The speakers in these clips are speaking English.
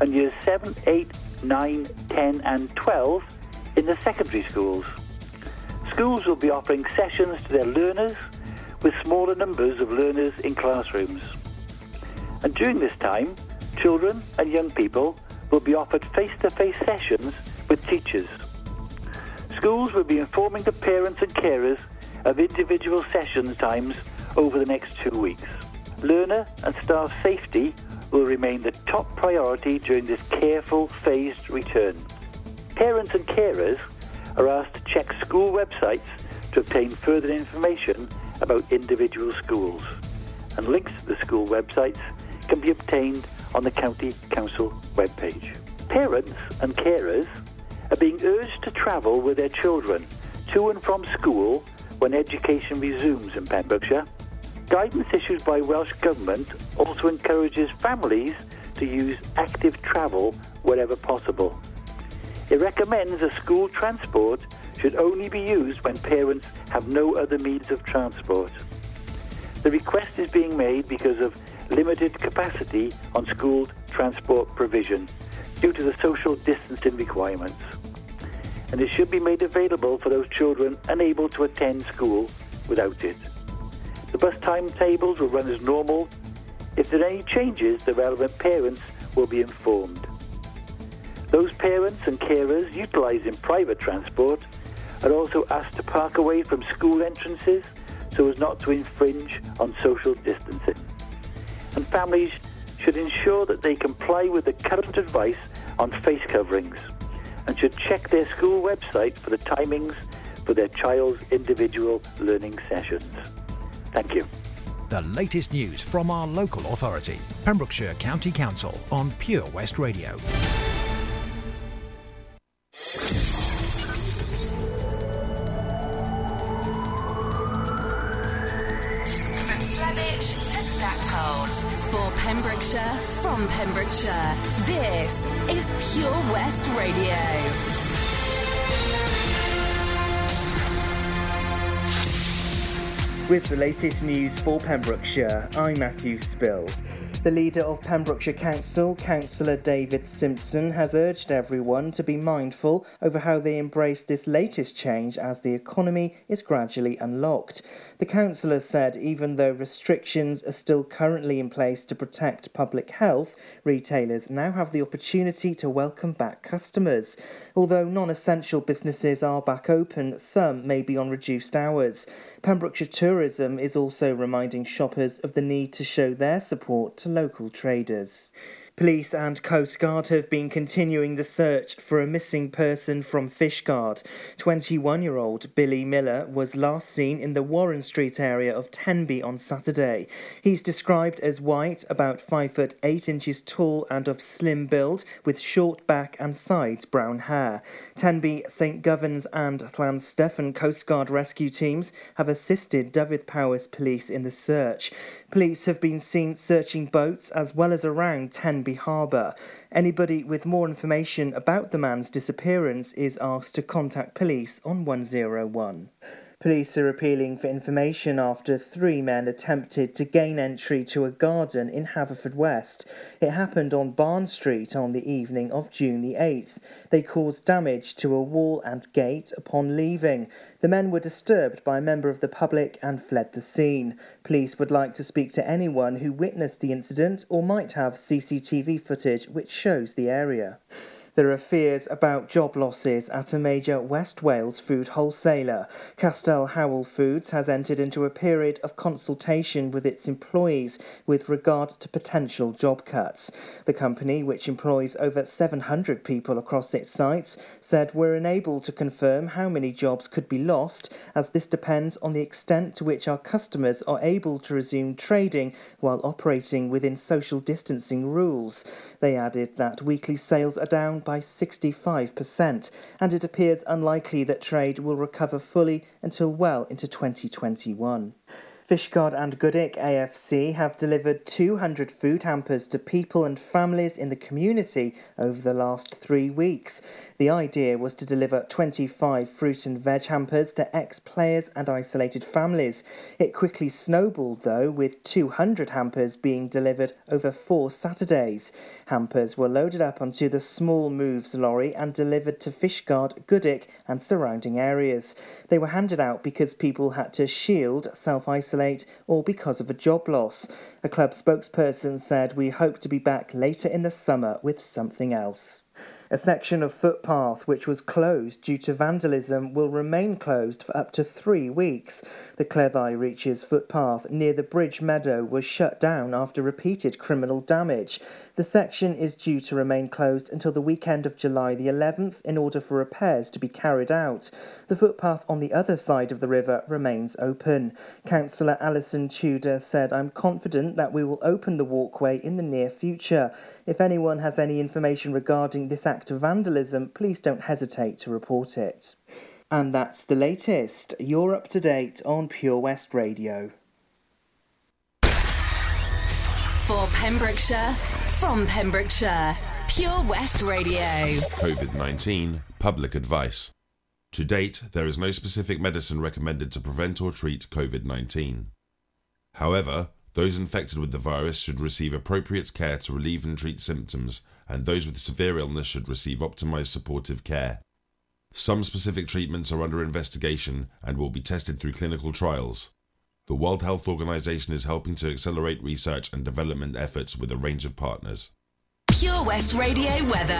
and years 7, 8, 9, 10 and 12 in the secondary schools. Schools will be offering sessions to their learners with smaller numbers of learners in classrooms. And during this time, children and young people will be offered face-to-face sessions with teachers. Schools will be informing the parents and carers of individual sessions times over the next two weeks. Learner and staff safety will remain the top priority during this careful, phased return. Parents and carers are asked to check school websites to obtain further information about individual schools. And links to the school websites can be obtained on the County Council webpage. Parents and carers are being urged to travel with their children to and from school when education resumes in Pembrokeshire. Guidance issued by Welsh Government also encourages families to use active travel wherever possible. It recommends that school transport should only be used when parents have no other means of transport. The request is being made because of limited capacity on school transport provision due to the social distancing requirements. And it should be made available for those children unable to attend school without it. The bus timetables will run as normal. If there are any changes, the relevant parents will be informed. Those parents and carers utilising private transport are also asked to park away from school entrances so as not to infringe on social distancing. And families should ensure that they comply with the current advice on face coverings and should check their school website for the timings for their child's individual learning sessions. Thank you. The latest news from our local authority, Pembrokeshire County Council on Pure West Radio. From Slebech to Stackpole. For Pembrokeshire, from Pembrokeshire, this is Pure West Radio. With the latest news for Pembrokeshire, I'm Matthew Spill. The leader of Pembrokeshire Council, Councillor David Simpson, has urged everyone to be mindful over how they embrace this latest change as the economy is gradually unlocked. The councillor said even though restrictions are still currently in place to protect public health, retailers now have the opportunity to welcome back customers. Although non essential businesses are back open, some may be on reduced hours. Pembrokeshire Tourism is also reminding shoppers of the need to show their support to local traders. Police and Coast Guard have been continuing the search for a missing person from Fishguard. 21 year old Billy Miller was last seen in the Warren Street area of Tenby on Saturday. He's described as white, about 5 foot 8 inches tall, and of slim build, with short back and sides brown hair. Tenby, St Govans, and Llanstefan Coast Guard rescue teams have assisted Dyfed-Powys Police in the search. Police have been seen searching boats as well as around Tenby Harbour. Anybody with more information about the man's disappearance is asked to contact police on 101. Police are appealing for information after three men attempted to gain entry to a garden in Haverfordwest. It happened on Barn Street on the evening of June the 8th. They caused damage to a wall and gate upon leaving. The men were disturbed by a member of the public and fled the scene. Police would like to speak to anyone who witnessed the incident or might have CCTV footage which shows the area. There are fears about job losses at a major West Wales food wholesaler. Castell Howell Foods has entered into a period of consultation with its employees with regard to potential job cuts. The company, which employs over 700 people across its sites, said we're unable to confirm how many jobs could be lost as this depends on the extent to which our customers are able to resume trading while operating within social distancing rules. They added that weekly sales are down by 65%, and it appears unlikely that trade will recover fully until well into 2021. Fishguard and Goodwick AFC have delivered 200 food hampers to people and families in the community over the last three weeks. The idea was to deliver 25 fruit and veg hampers to ex players and isolated families. It quickly snowballed, though, with 200 hampers being delivered over four Saturdays. Hampers were loaded up onto the small moves lorry and delivered to Fishguard, Goodwick, and surrounding areas. They were handed out because people had to shield, self isolate, or because of a job loss. A club spokesperson said, We hope to be back later in the summer with something else. A section of footpath which was closed due to vandalism will remain closed for up to three weeks. The Cleddau Reaches footpath near the Bridge Meadow was shut down after repeated criminal damage. The section is due to remain closed until the weekend of July the 11th in order for repairs to be carried out. The footpath on the other side of the river remains open. Councillor Alison Tudor said, I'm confident that we will open the walkway in the near future. If anyone has any information regarding this act of vandalism, please don't hesitate to report it. And that's the latest. You're up to date on Pure West Radio. For Pembrokeshire, from Pembrokeshire, Pure West Radio. COVID 19 Public Advice. To date, there is no specific medicine recommended to prevent or treat COVID 19. However, those infected with the virus should receive appropriate care to relieve and treat symptoms, and those with severe illness should receive optimized supportive care. Some specific treatments are under investigation and will be tested through clinical trials. The World Health Organization is helping to accelerate research and development efforts with a range of partners. Pure West Radio weather.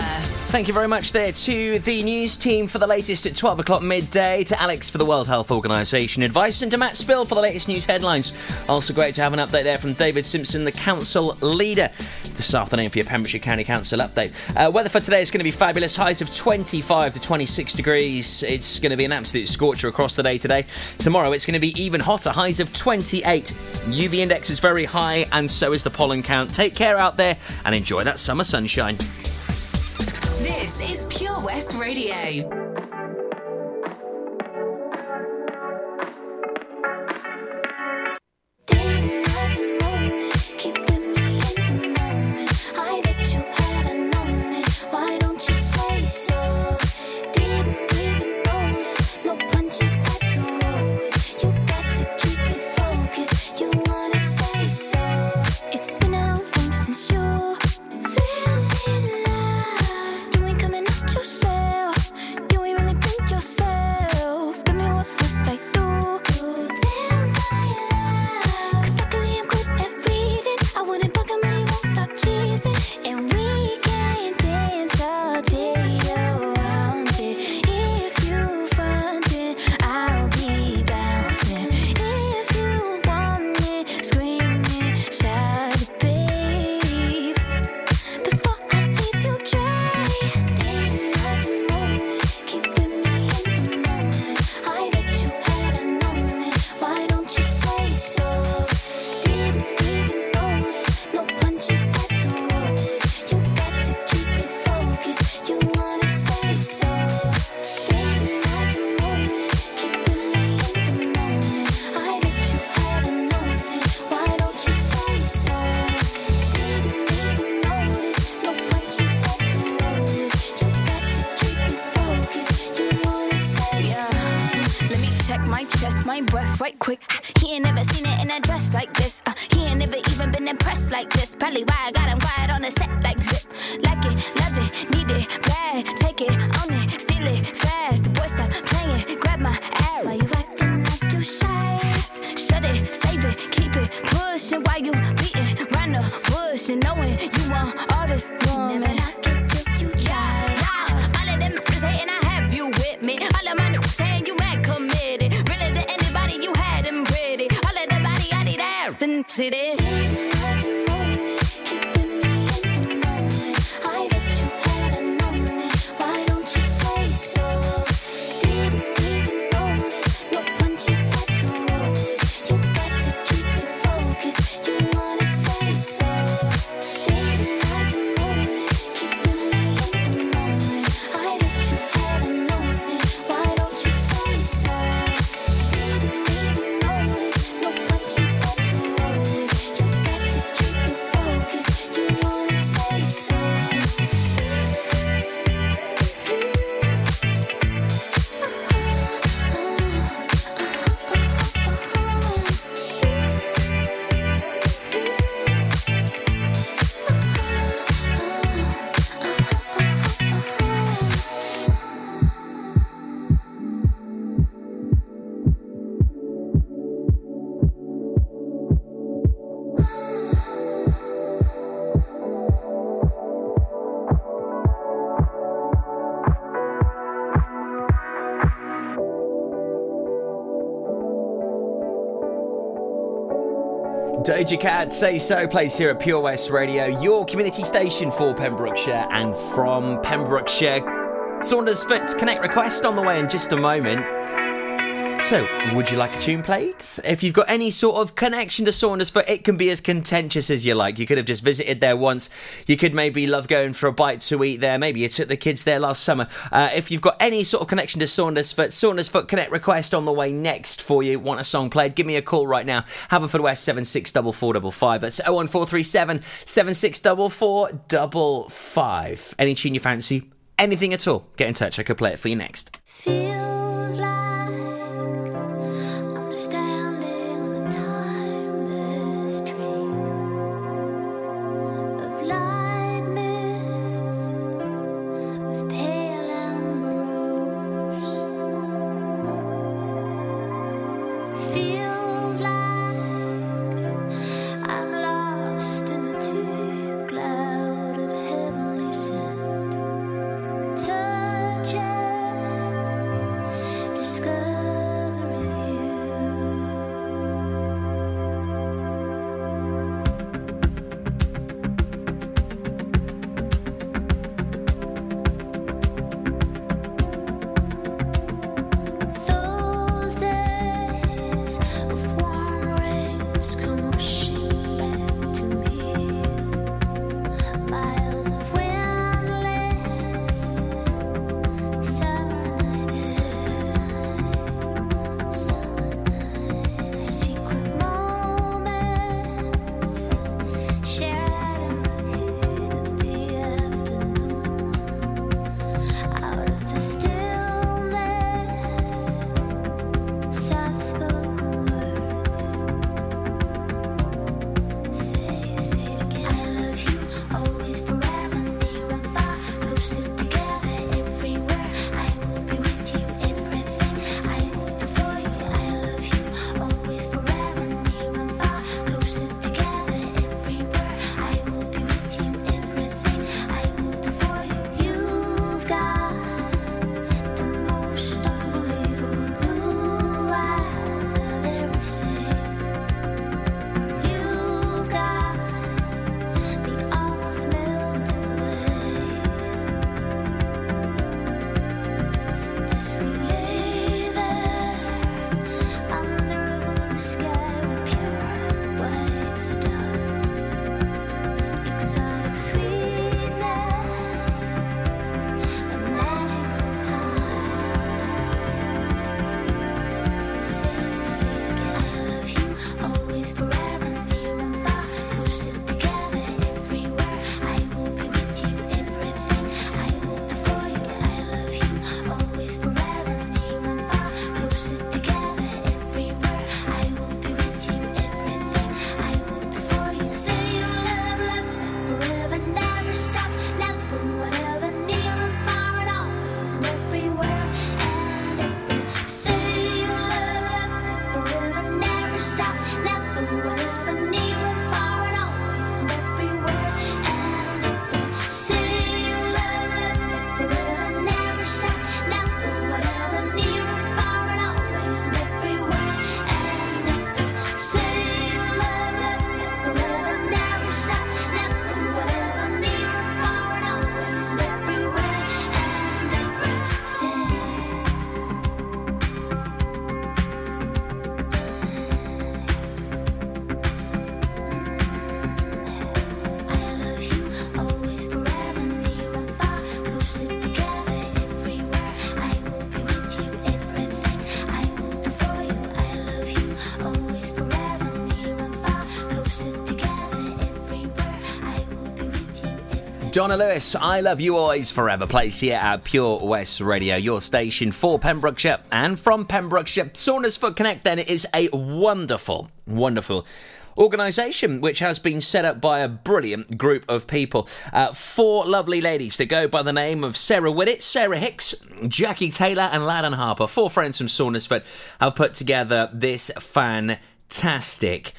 Thank you very much there to the news team for the latest at 12 o'clock midday, to Alex for the World Health Organization advice, and to Matt Spill for the latest news headlines. Also, great to have an update there from David Simpson, the council leader, this afternoon for your Pembrokeshire County Council update. Uh, weather for today is going to be fabulous. Highs of 25 to 26 degrees. It's going to be an absolute scorcher across the day today. Tomorrow, it's going to be even hotter. Highs of 28. UV index is very high, and so is the pollen count. Take care out there and enjoy that summer sunshine. This is Pure West Radio. Doja Cat, Say So, plays here at Pure West Radio, your community station for Pembrokeshire and from Pembrokeshire. Saundersfoot Connect request on the way in just a moment. So, would you like a tune played? If you've got any sort of connection to Saunders Saundersfoot, it can be as contentious as you like. You could have just visited there once. You could maybe love going for a bite to eat there. Maybe you took the kids there last summer. Uh, if you've got any sort of connection to Saundersfoot, Saundersfoot Connect request on the way next for you. Want a song played? Give me a call right now. Haverfordwest 764455. That's 01437 764455. Any tune you fancy? Anything at all? Get in touch. I could play it for you next. Feels Donna Lewis, I love you always forever. Place here at Pure West Radio, your station for Pembrokeshire and from Pembrokeshire. Saundersfoot Connect then is a wonderful, wonderful organisation which has been set up by a brilliant group of people. Uh, four lovely ladies that go by the name of Sarah Widdett, Sarah Hicks, Jackie Taylor, and Ladan Harper. Four friends from Saundersfoot have put together this fantastic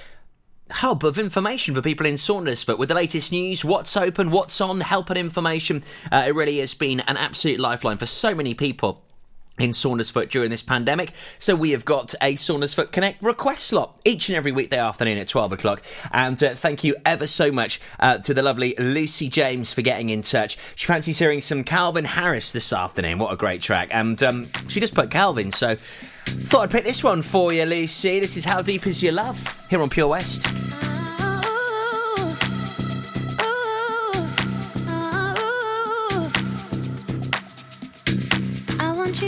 hub of information for people in Saundersfoot with the latest news, what's open, what's on, help and information. Uh, it really has been an absolute lifeline for so many people in Saundersfoot during this pandemic. So we have got a Saundersfoot Connect request slot each and every weekday afternoon at 12 o'clock. And uh, thank you ever so much uh, to the lovely Lucy James for getting in touch. She fancies hearing some Calvin Harris this afternoon. What a great track. And um, she just put Calvin, so thought I'd pick this one for you, Lucy. This is How Deep Is Your Love here on Pure West. I want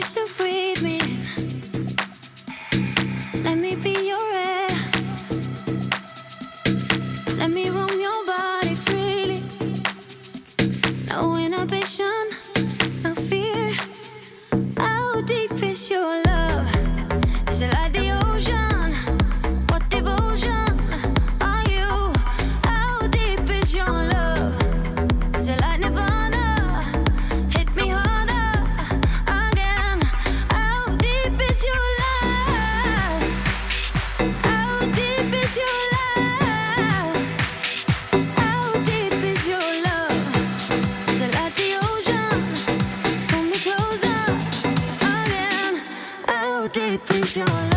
Deep is your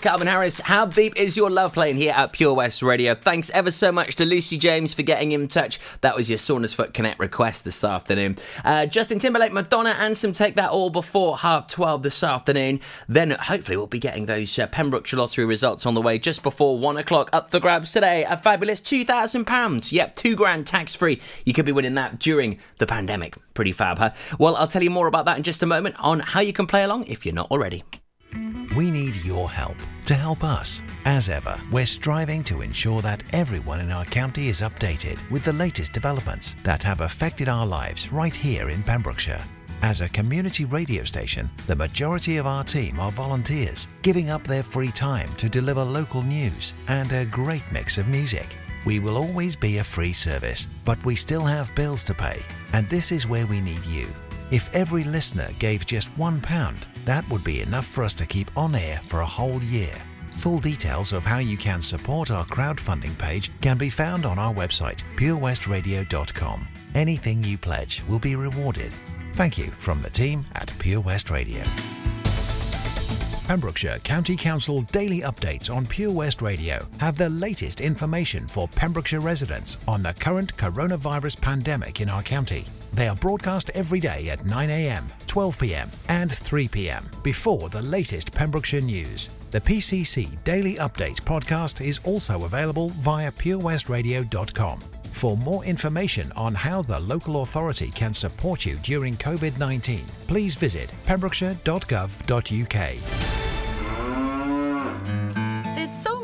Calvin Harris. How deep is your love playing here at Pure West Radio? Thanks ever so much to Lucy James for getting in touch. That was your Saundersfoot Connect request this afternoon. Uh, Justin Timberlake, Madonna, and some Take That All before half 12 this afternoon. Then hopefully we'll be getting those uh, Pembrokeshire Lottery results on the way just before one o'clock. Up for grabs today. A fabulous £2,000. Yep, two grand tax free. You could be winning that during the pandemic. Pretty fab, huh? Well, I'll tell you more about that in just a moment on how you can play along if you're not already. We need your help to help us. As ever, we're striving to ensure that everyone in our county is updated with the latest developments that have affected our lives right here in Pembrokeshire. As a community radio station, the majority of our team are volunteers, giving up their free time to deliver local news and a great mix of music. We will always be a free service, but we still have bills to pay, and this is where we need you. If every listener gave just £1, that would be enough for us to keep on air for a whole year. Full details of how you can support our crowdfunding page can be found on our website, purewestradio.com. Anything you pledge will be rewarded. Thank you from the team at Pure West Radio. Pembrokeshire County Council daily updates on Pure West Radio have the latest information for Pembrokeshire residents on the current coronavirus pandemic in our county. They are broadcast every day at 9am, 12pm, and 3pm before the latest Pembrokeshire news. The PCC Daily Update podcast is also available via purewestradio.com. For more information on how the local authority can support you during COVID 19, please visit pembrokeshire.gov.uk.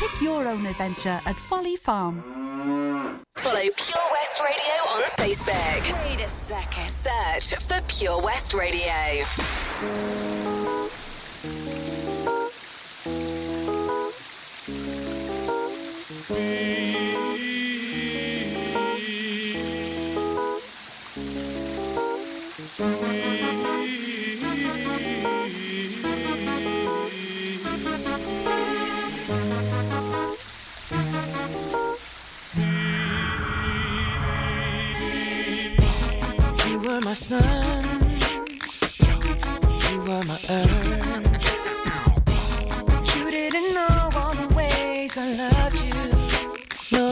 Pick your own adventure at Folly Farm. Follow Pure West Radio on Facebook. Wait a second. Search for Pure West Radio. My sun, you were my earth. You didn't know all the ways I loved you. No,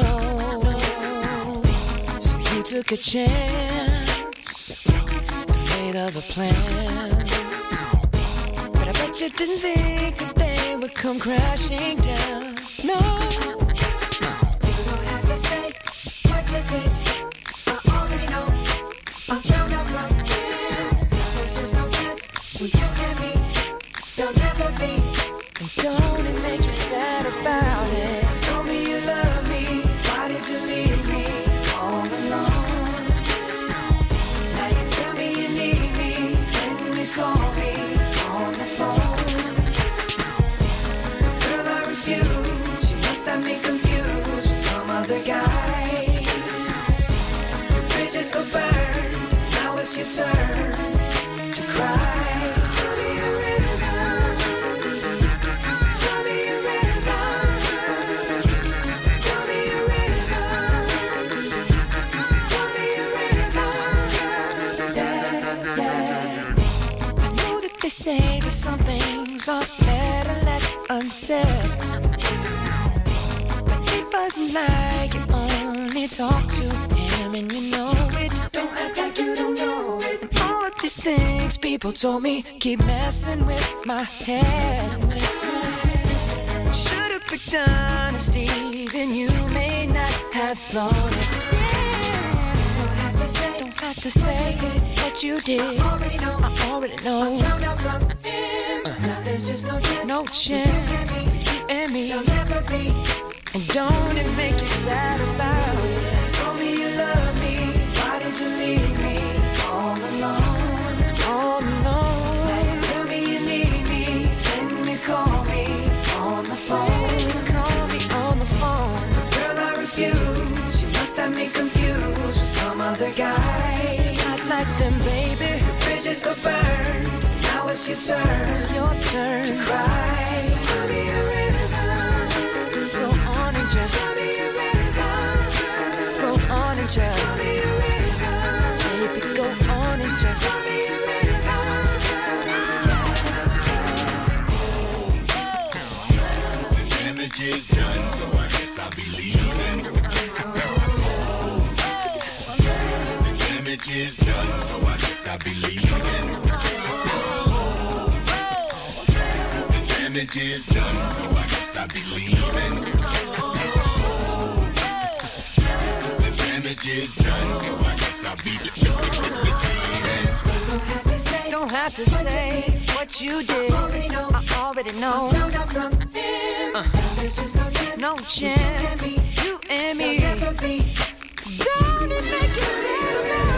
so you took a chance made other plans. But I bet you didn't think that they would come crashing down. No, you don't have to say what you did. Don't it make you sad about it? People told me keep messing with my head. Should've picked honesty, then you may not have thought it. Don't have to say, don't have to say what you did. I already know. I already know. I found out from him. Uh. Now there's just no chance. No chance. You and me. There'll never be. And don't it make you sad about it? Told me you love me. Why did you leave me all alone? Other guy. Not like them, baby. The bridges go burn. Now it's your turn. It's your turn to cry. So tell me a river. Go on and just tell me a river. Go on and just tell me a river. Baby, go on and just tell me a. Damage is done, so I guess I'll be leaving. Damage is done, so I guess I'll be leaving. The damage is done, so I guess I'll be leaving. The damage is done, so I guess I'll be leaving. Don't have to say what you did. I already know. Uh, no chance. You and me. Don't it make you sad about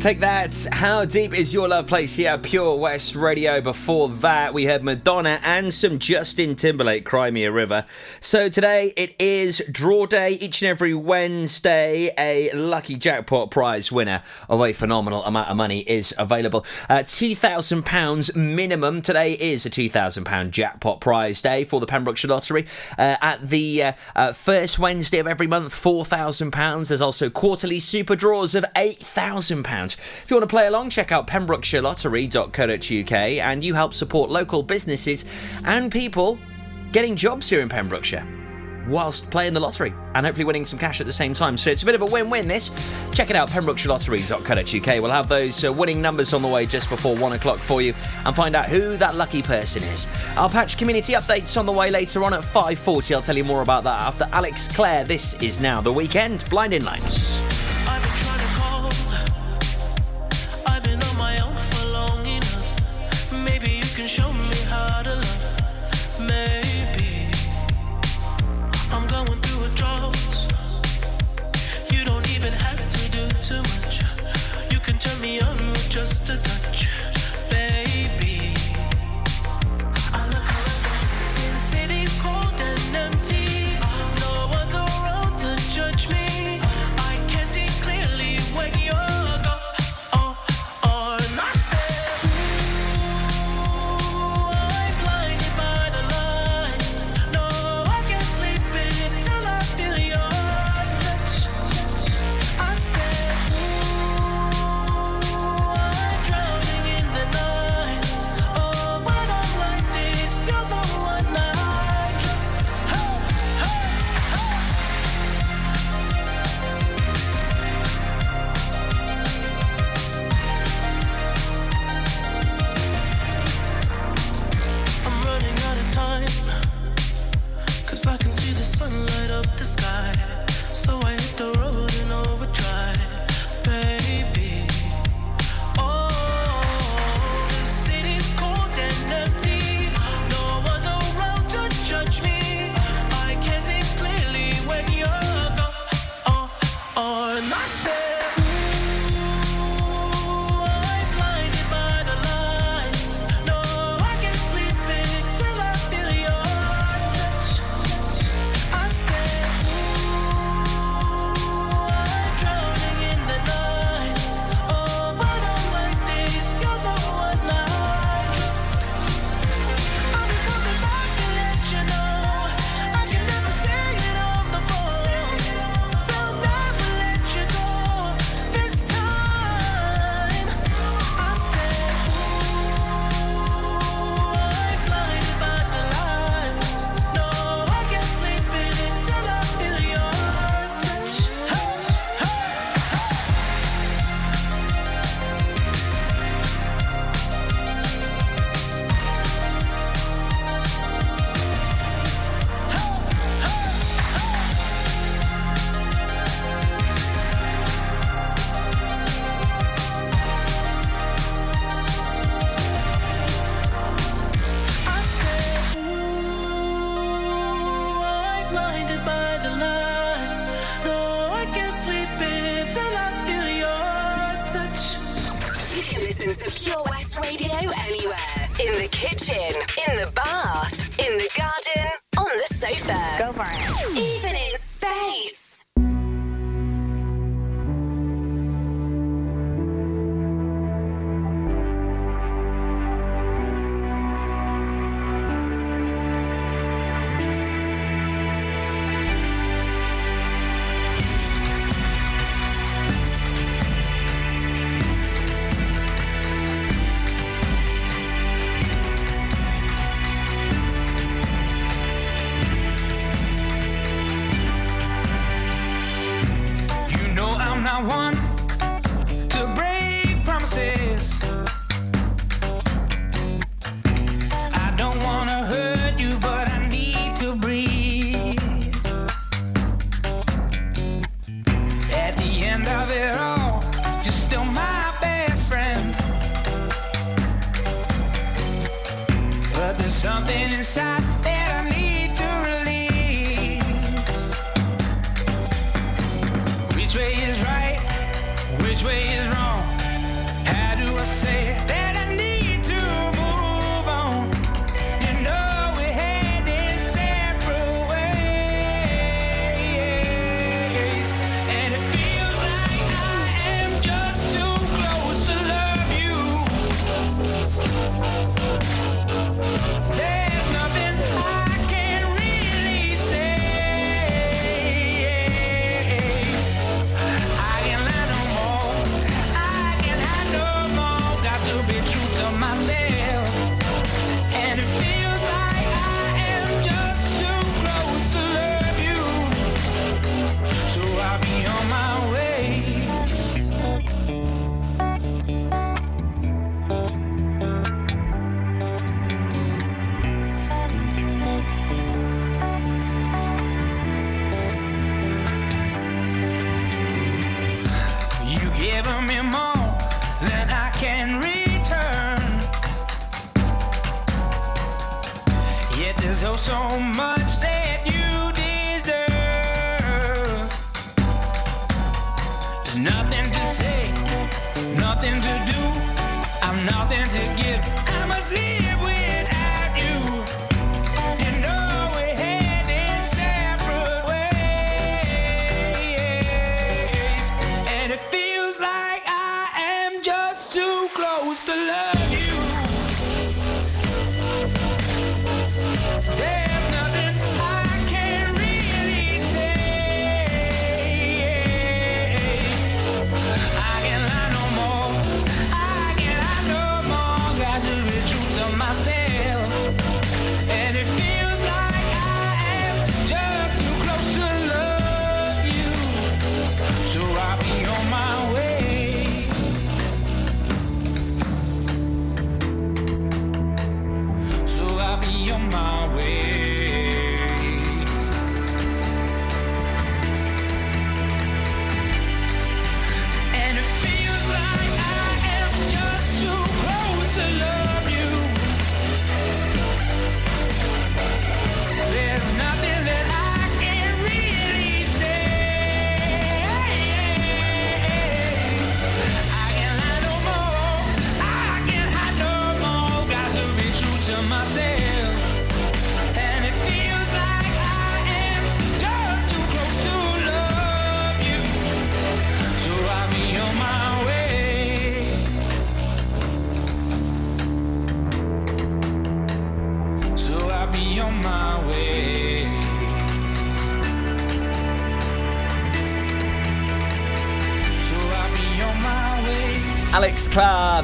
Take that. How deep is your love place here Pure West Radio? Before that, we heard Madonna and some Justin Timberlake, Cry Me a River. So today it is draw day. Each and every Wednesday, a lucky jackpot prize winner of a phenomenal amount of money is available. Uh, £2,000 minimum. Today is a £2,000 jackpot prize day for the Pembrokeshire Lottery. Uh, at the uh, uh, first Wednesday of every month, £4,000. There's also quarterly super draws of £8,000. If you want to play along, check out pembrokeshirelottery.co.uk and you help support local businesses and people getting jobs here in Pembrokeshire whilst playing the lottery and hopefully winning some cash at the same time. So it's a bit of a win-win this. Check it out, pembrokeshirelottery.co.uk. We'll have those uh, winning numbers on the way just before one o'clock for you and find out who that lucky person is. Our patch community updates on the way later on at 5.40. I'll tell you more about that after Alex Clare. This is now the Weeknd. Blinding Lights. Show me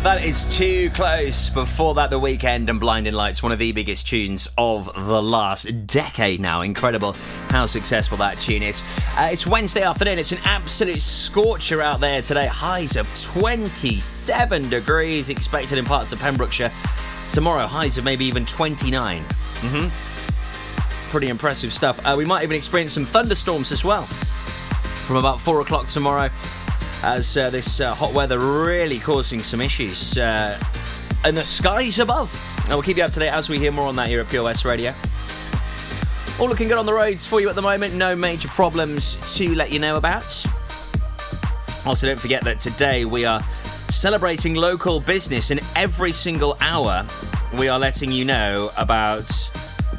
that is too close. Before that, The Weeknd and Blinding Lights, one of the biggest tunes of the last decade now. Incredible how successful that tune is. Uh, it's Wednesday afternoon. It's an absolute scorcher out there today. Highs of 27 degrees expected in parts of Pembrokeshire. Tomorrow, highs of maybe even 29. Mm-hmm. Pretty impressive stuff. Uh, we might even experience some thunderstorms as well from about 4 o'clock tomorrow as uh, this uh, hot weather really causing some issues uh, in the skies above. And we'll keep you up to date as we hear more on that here at Pure West Radio. All looking good on the roads for you at the moment. No major problems to let you know about. Also, don't forget that today we are celebrating local business, and every single hour we are letting you know about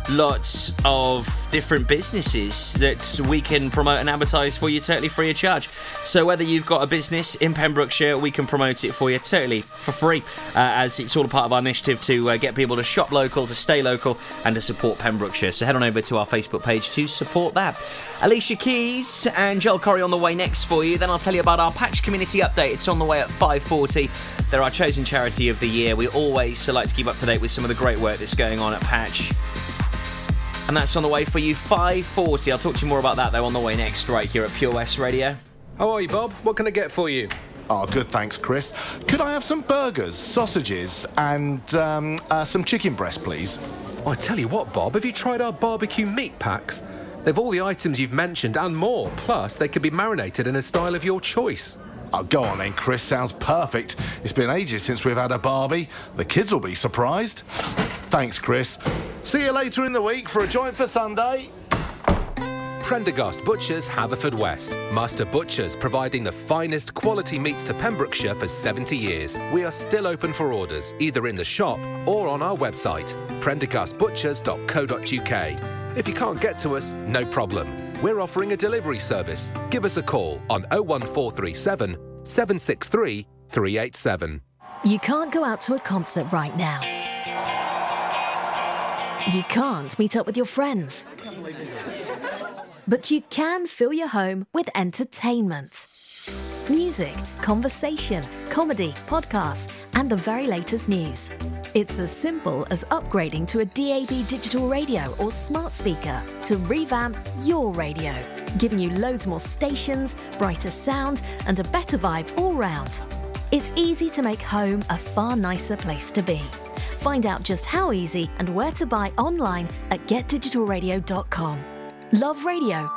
lots of different businesses that we can promote and advertise for you totally free of charge. So whether you've got a business in Pembrokeshire, we can promote it for you totally for free, uh, as it's all a part of our initiative to uh, get people to shop local, to stay local, and to support Pembrokeshire. So head on over to our Facebook page to support that. Alicia Keys and Joel Corry on the way next for you. Then I'll tell you about our Patch Community Update. It's on the way at 5:40. They're our chosen charity of the year. We always like to keep up to date with some of the great work that's going on at Patch. And that's on the way for you 5:40. I'll talk to you more about that though on the way next right here at Pure West Radio. How are you, Bob? What can I get for you? Oh, good, thanks, Chris. Could I have some burgers, sausages, and um, uh, some chicken breast, please? I tell you what, Bob, have you tried our barbecue meat packs? They've all the items you've mentioned and more. Plus, they can be marinated in a style of your choice. Oh, go on then, Chris. Sounds perfect. It's been ages since we've had a Barbie. The kids will be surprised. Thanks, Chris. See you later in the week for a joint for Sunday. Prendergast Butchers, Haverfordwest. Master Butchers providing the finest quality meats to Pembrokeshire for 70 years. We are still open for orders, either in the shop or on our website, prendergastbutchers.co.uk. If you can't get to us, no problem. We're offering a delivery service. Give us a call on 01437 763 387. You can't go out to a concert right now. You can't meet up with your friends. But you can fill your home with entertainment. Music, conversation, comedy, podcasts, and the very latest news. It's as simple as upgrading to a DAB digital radio or smart speaker to revamp your radio, giving you loads more stations, brighter sound, and a better vibe all round. It's easy to make home a far nicer place to be. Find out just how easy and where to buy online at getdigitalradio.com. Love radio.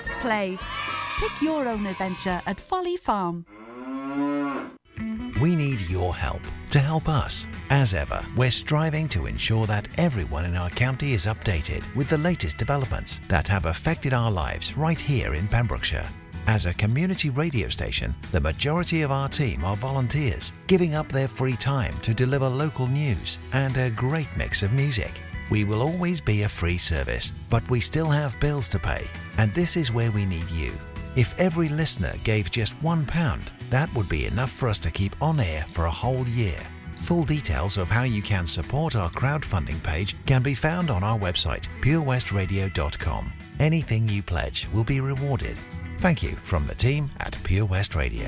play. Pick your own adventure at Folly Farm. We need your help to help us. As ever, we're striving to ensure that everyone in our county is updated with the latest developments that have affected our lives right here in Pembrokeshire. As a community radio station, the majority of our team are volunteers, giving up their free time to deliver local news and a great mix of music. We will always be a free service, but we still have bills to pay, and this is where we need you. If every listener gave just £1, that would be enough for us to keep on air for a whole year. Full details of how you can support our crowdfunding page can be found on our website, purewestradio.com. Anything you pledge will be rewarded. Thank you from the team at Pure West Radio.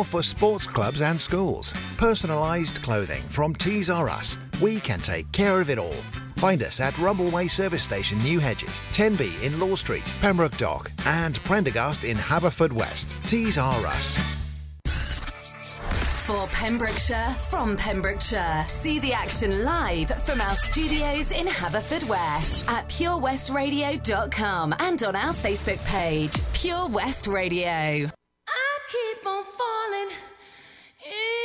for sports clubs and schools. Personalised clothing from Tees R Us. We can take care of it all. Find us at Rumbleway Service Station, New Hedges, 10B in Law Street, Pembroke Dock, and Prendergast in Haverfordwest. Tees R Us. For Pembrokeshire, from Pembrokeshire. See the action live from our studios in Haverfordwest at purewestradio.com and on our Facebook page, Pure West Radio. Keep on falling. In,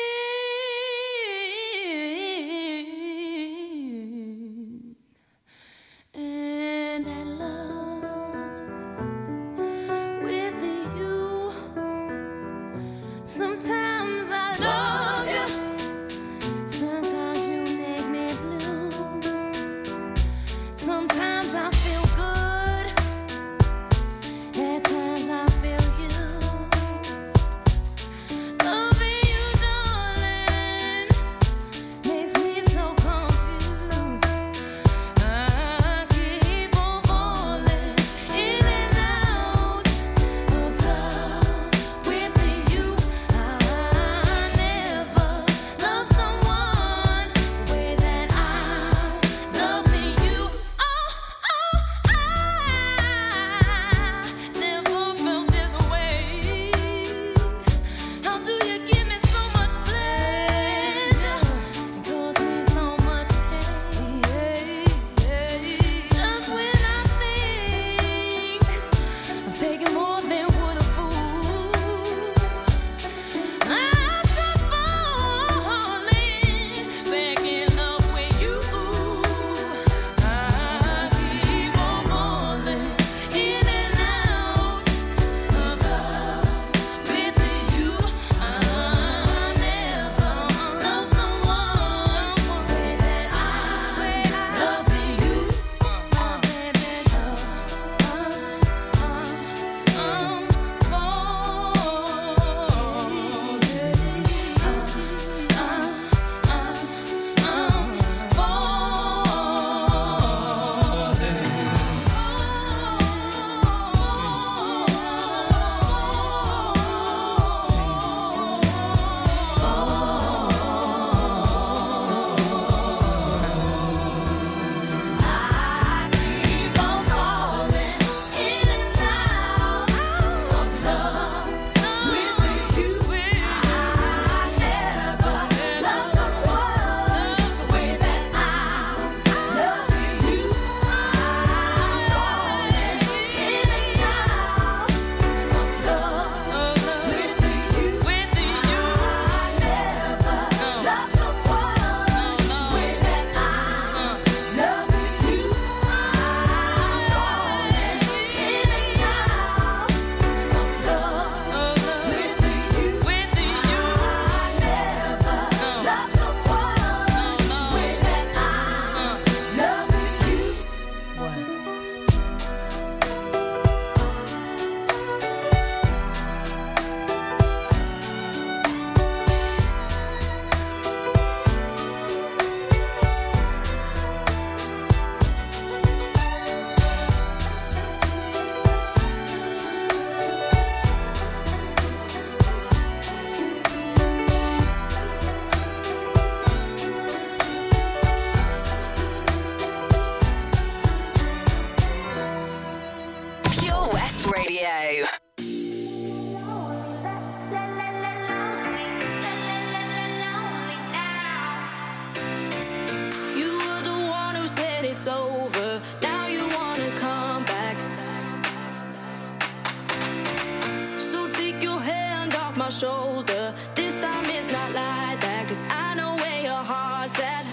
I know where your heart's at.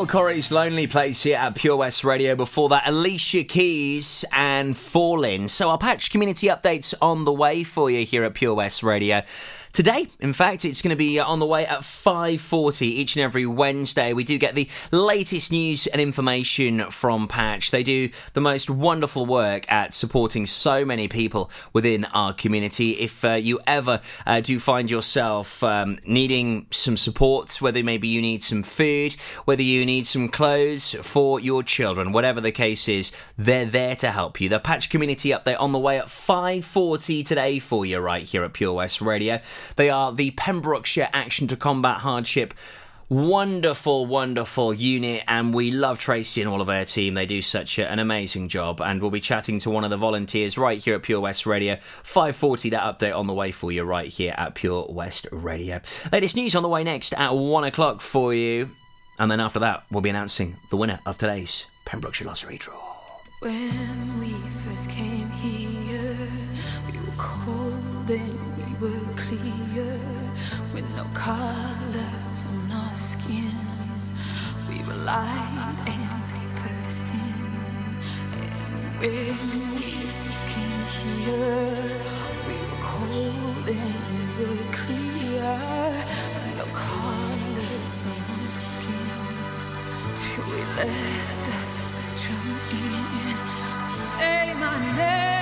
Joel Corry's Lonely Place here at Pure West Radio. Before that, Alicia Keys and Fallin. So our patch community updates on the way for you here at Pure West Radio. Today, in fact, it's going to be on the way at 5:40 each and every Wednesday. We do get the latest news and information from Patch. They do the most wonderful work at supporting so many people within our community. If uh, you ever uh, do find yourself um, needing some support, whether maybe you need some food, whether you need some clothes for your children, whatever the case is, they're there to help you. The Patch Community Update on the way at 5:40 today for you right here at Pure West Radio. They are the Pembrokeshire Action to Combat Hardship wonderful, wonderful unit, and we love Tracy and all of her team. They do such an amazing job, and we'll be chatting to one of the volunteers right here at Pure West Radio. 5:40, that update on the way for you right here at Pure West Radio. Latest news on the way next at one o'clock for you, and then after that, we'll be announcing the winner of today's Pembrokeshire Lottery draw. When we first came here, colors on our skin. We were light and paper thin. And when we first came here, we were cold and we were clear, no colors on our skin. Till we let the spectrum in. Say my name.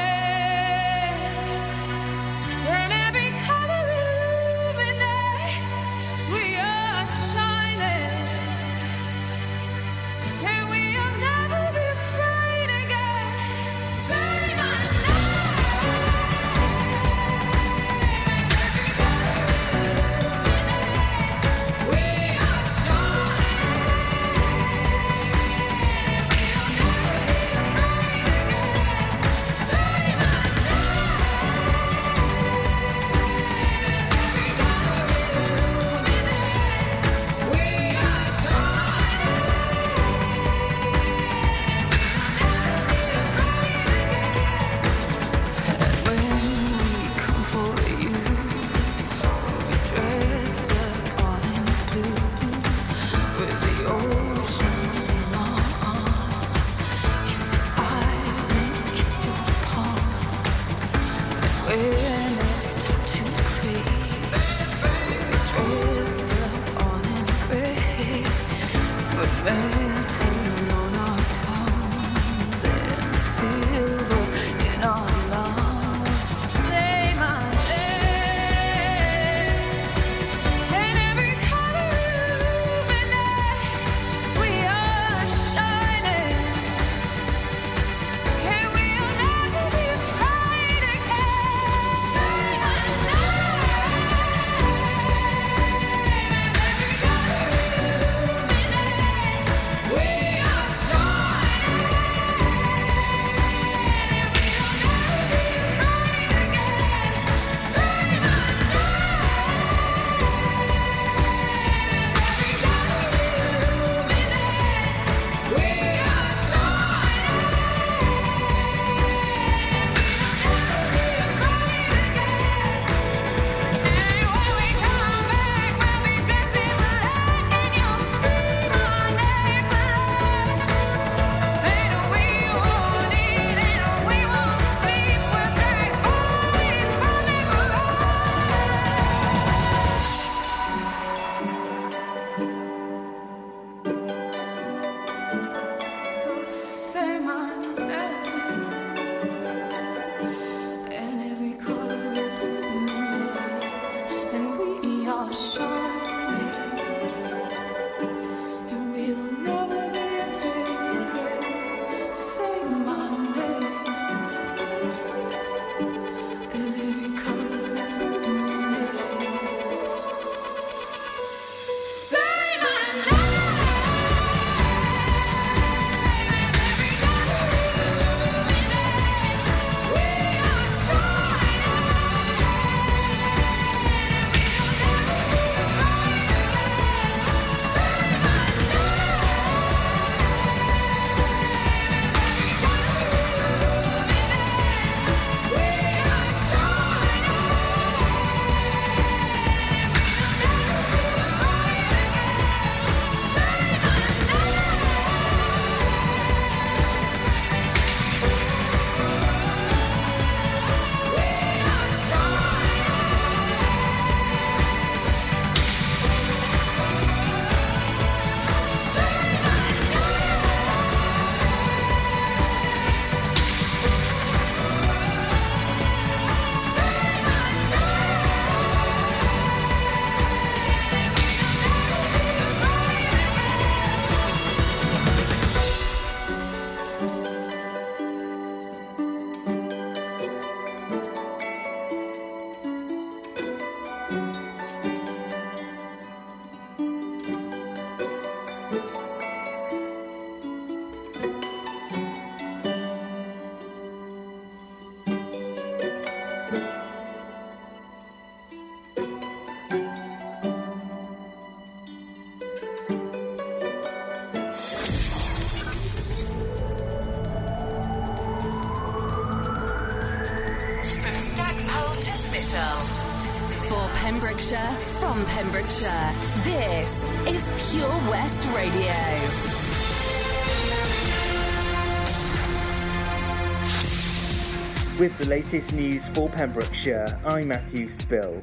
the latest news for Pembrokeshire, I'm Matthew Spill.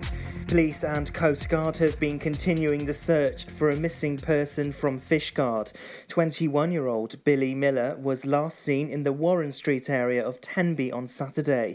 Police and Coast Guard have been continuing the search for a missing person from Fishguard. 21 year old Billy Miller was last seen in the Warren Street area of Tenby on Saturday.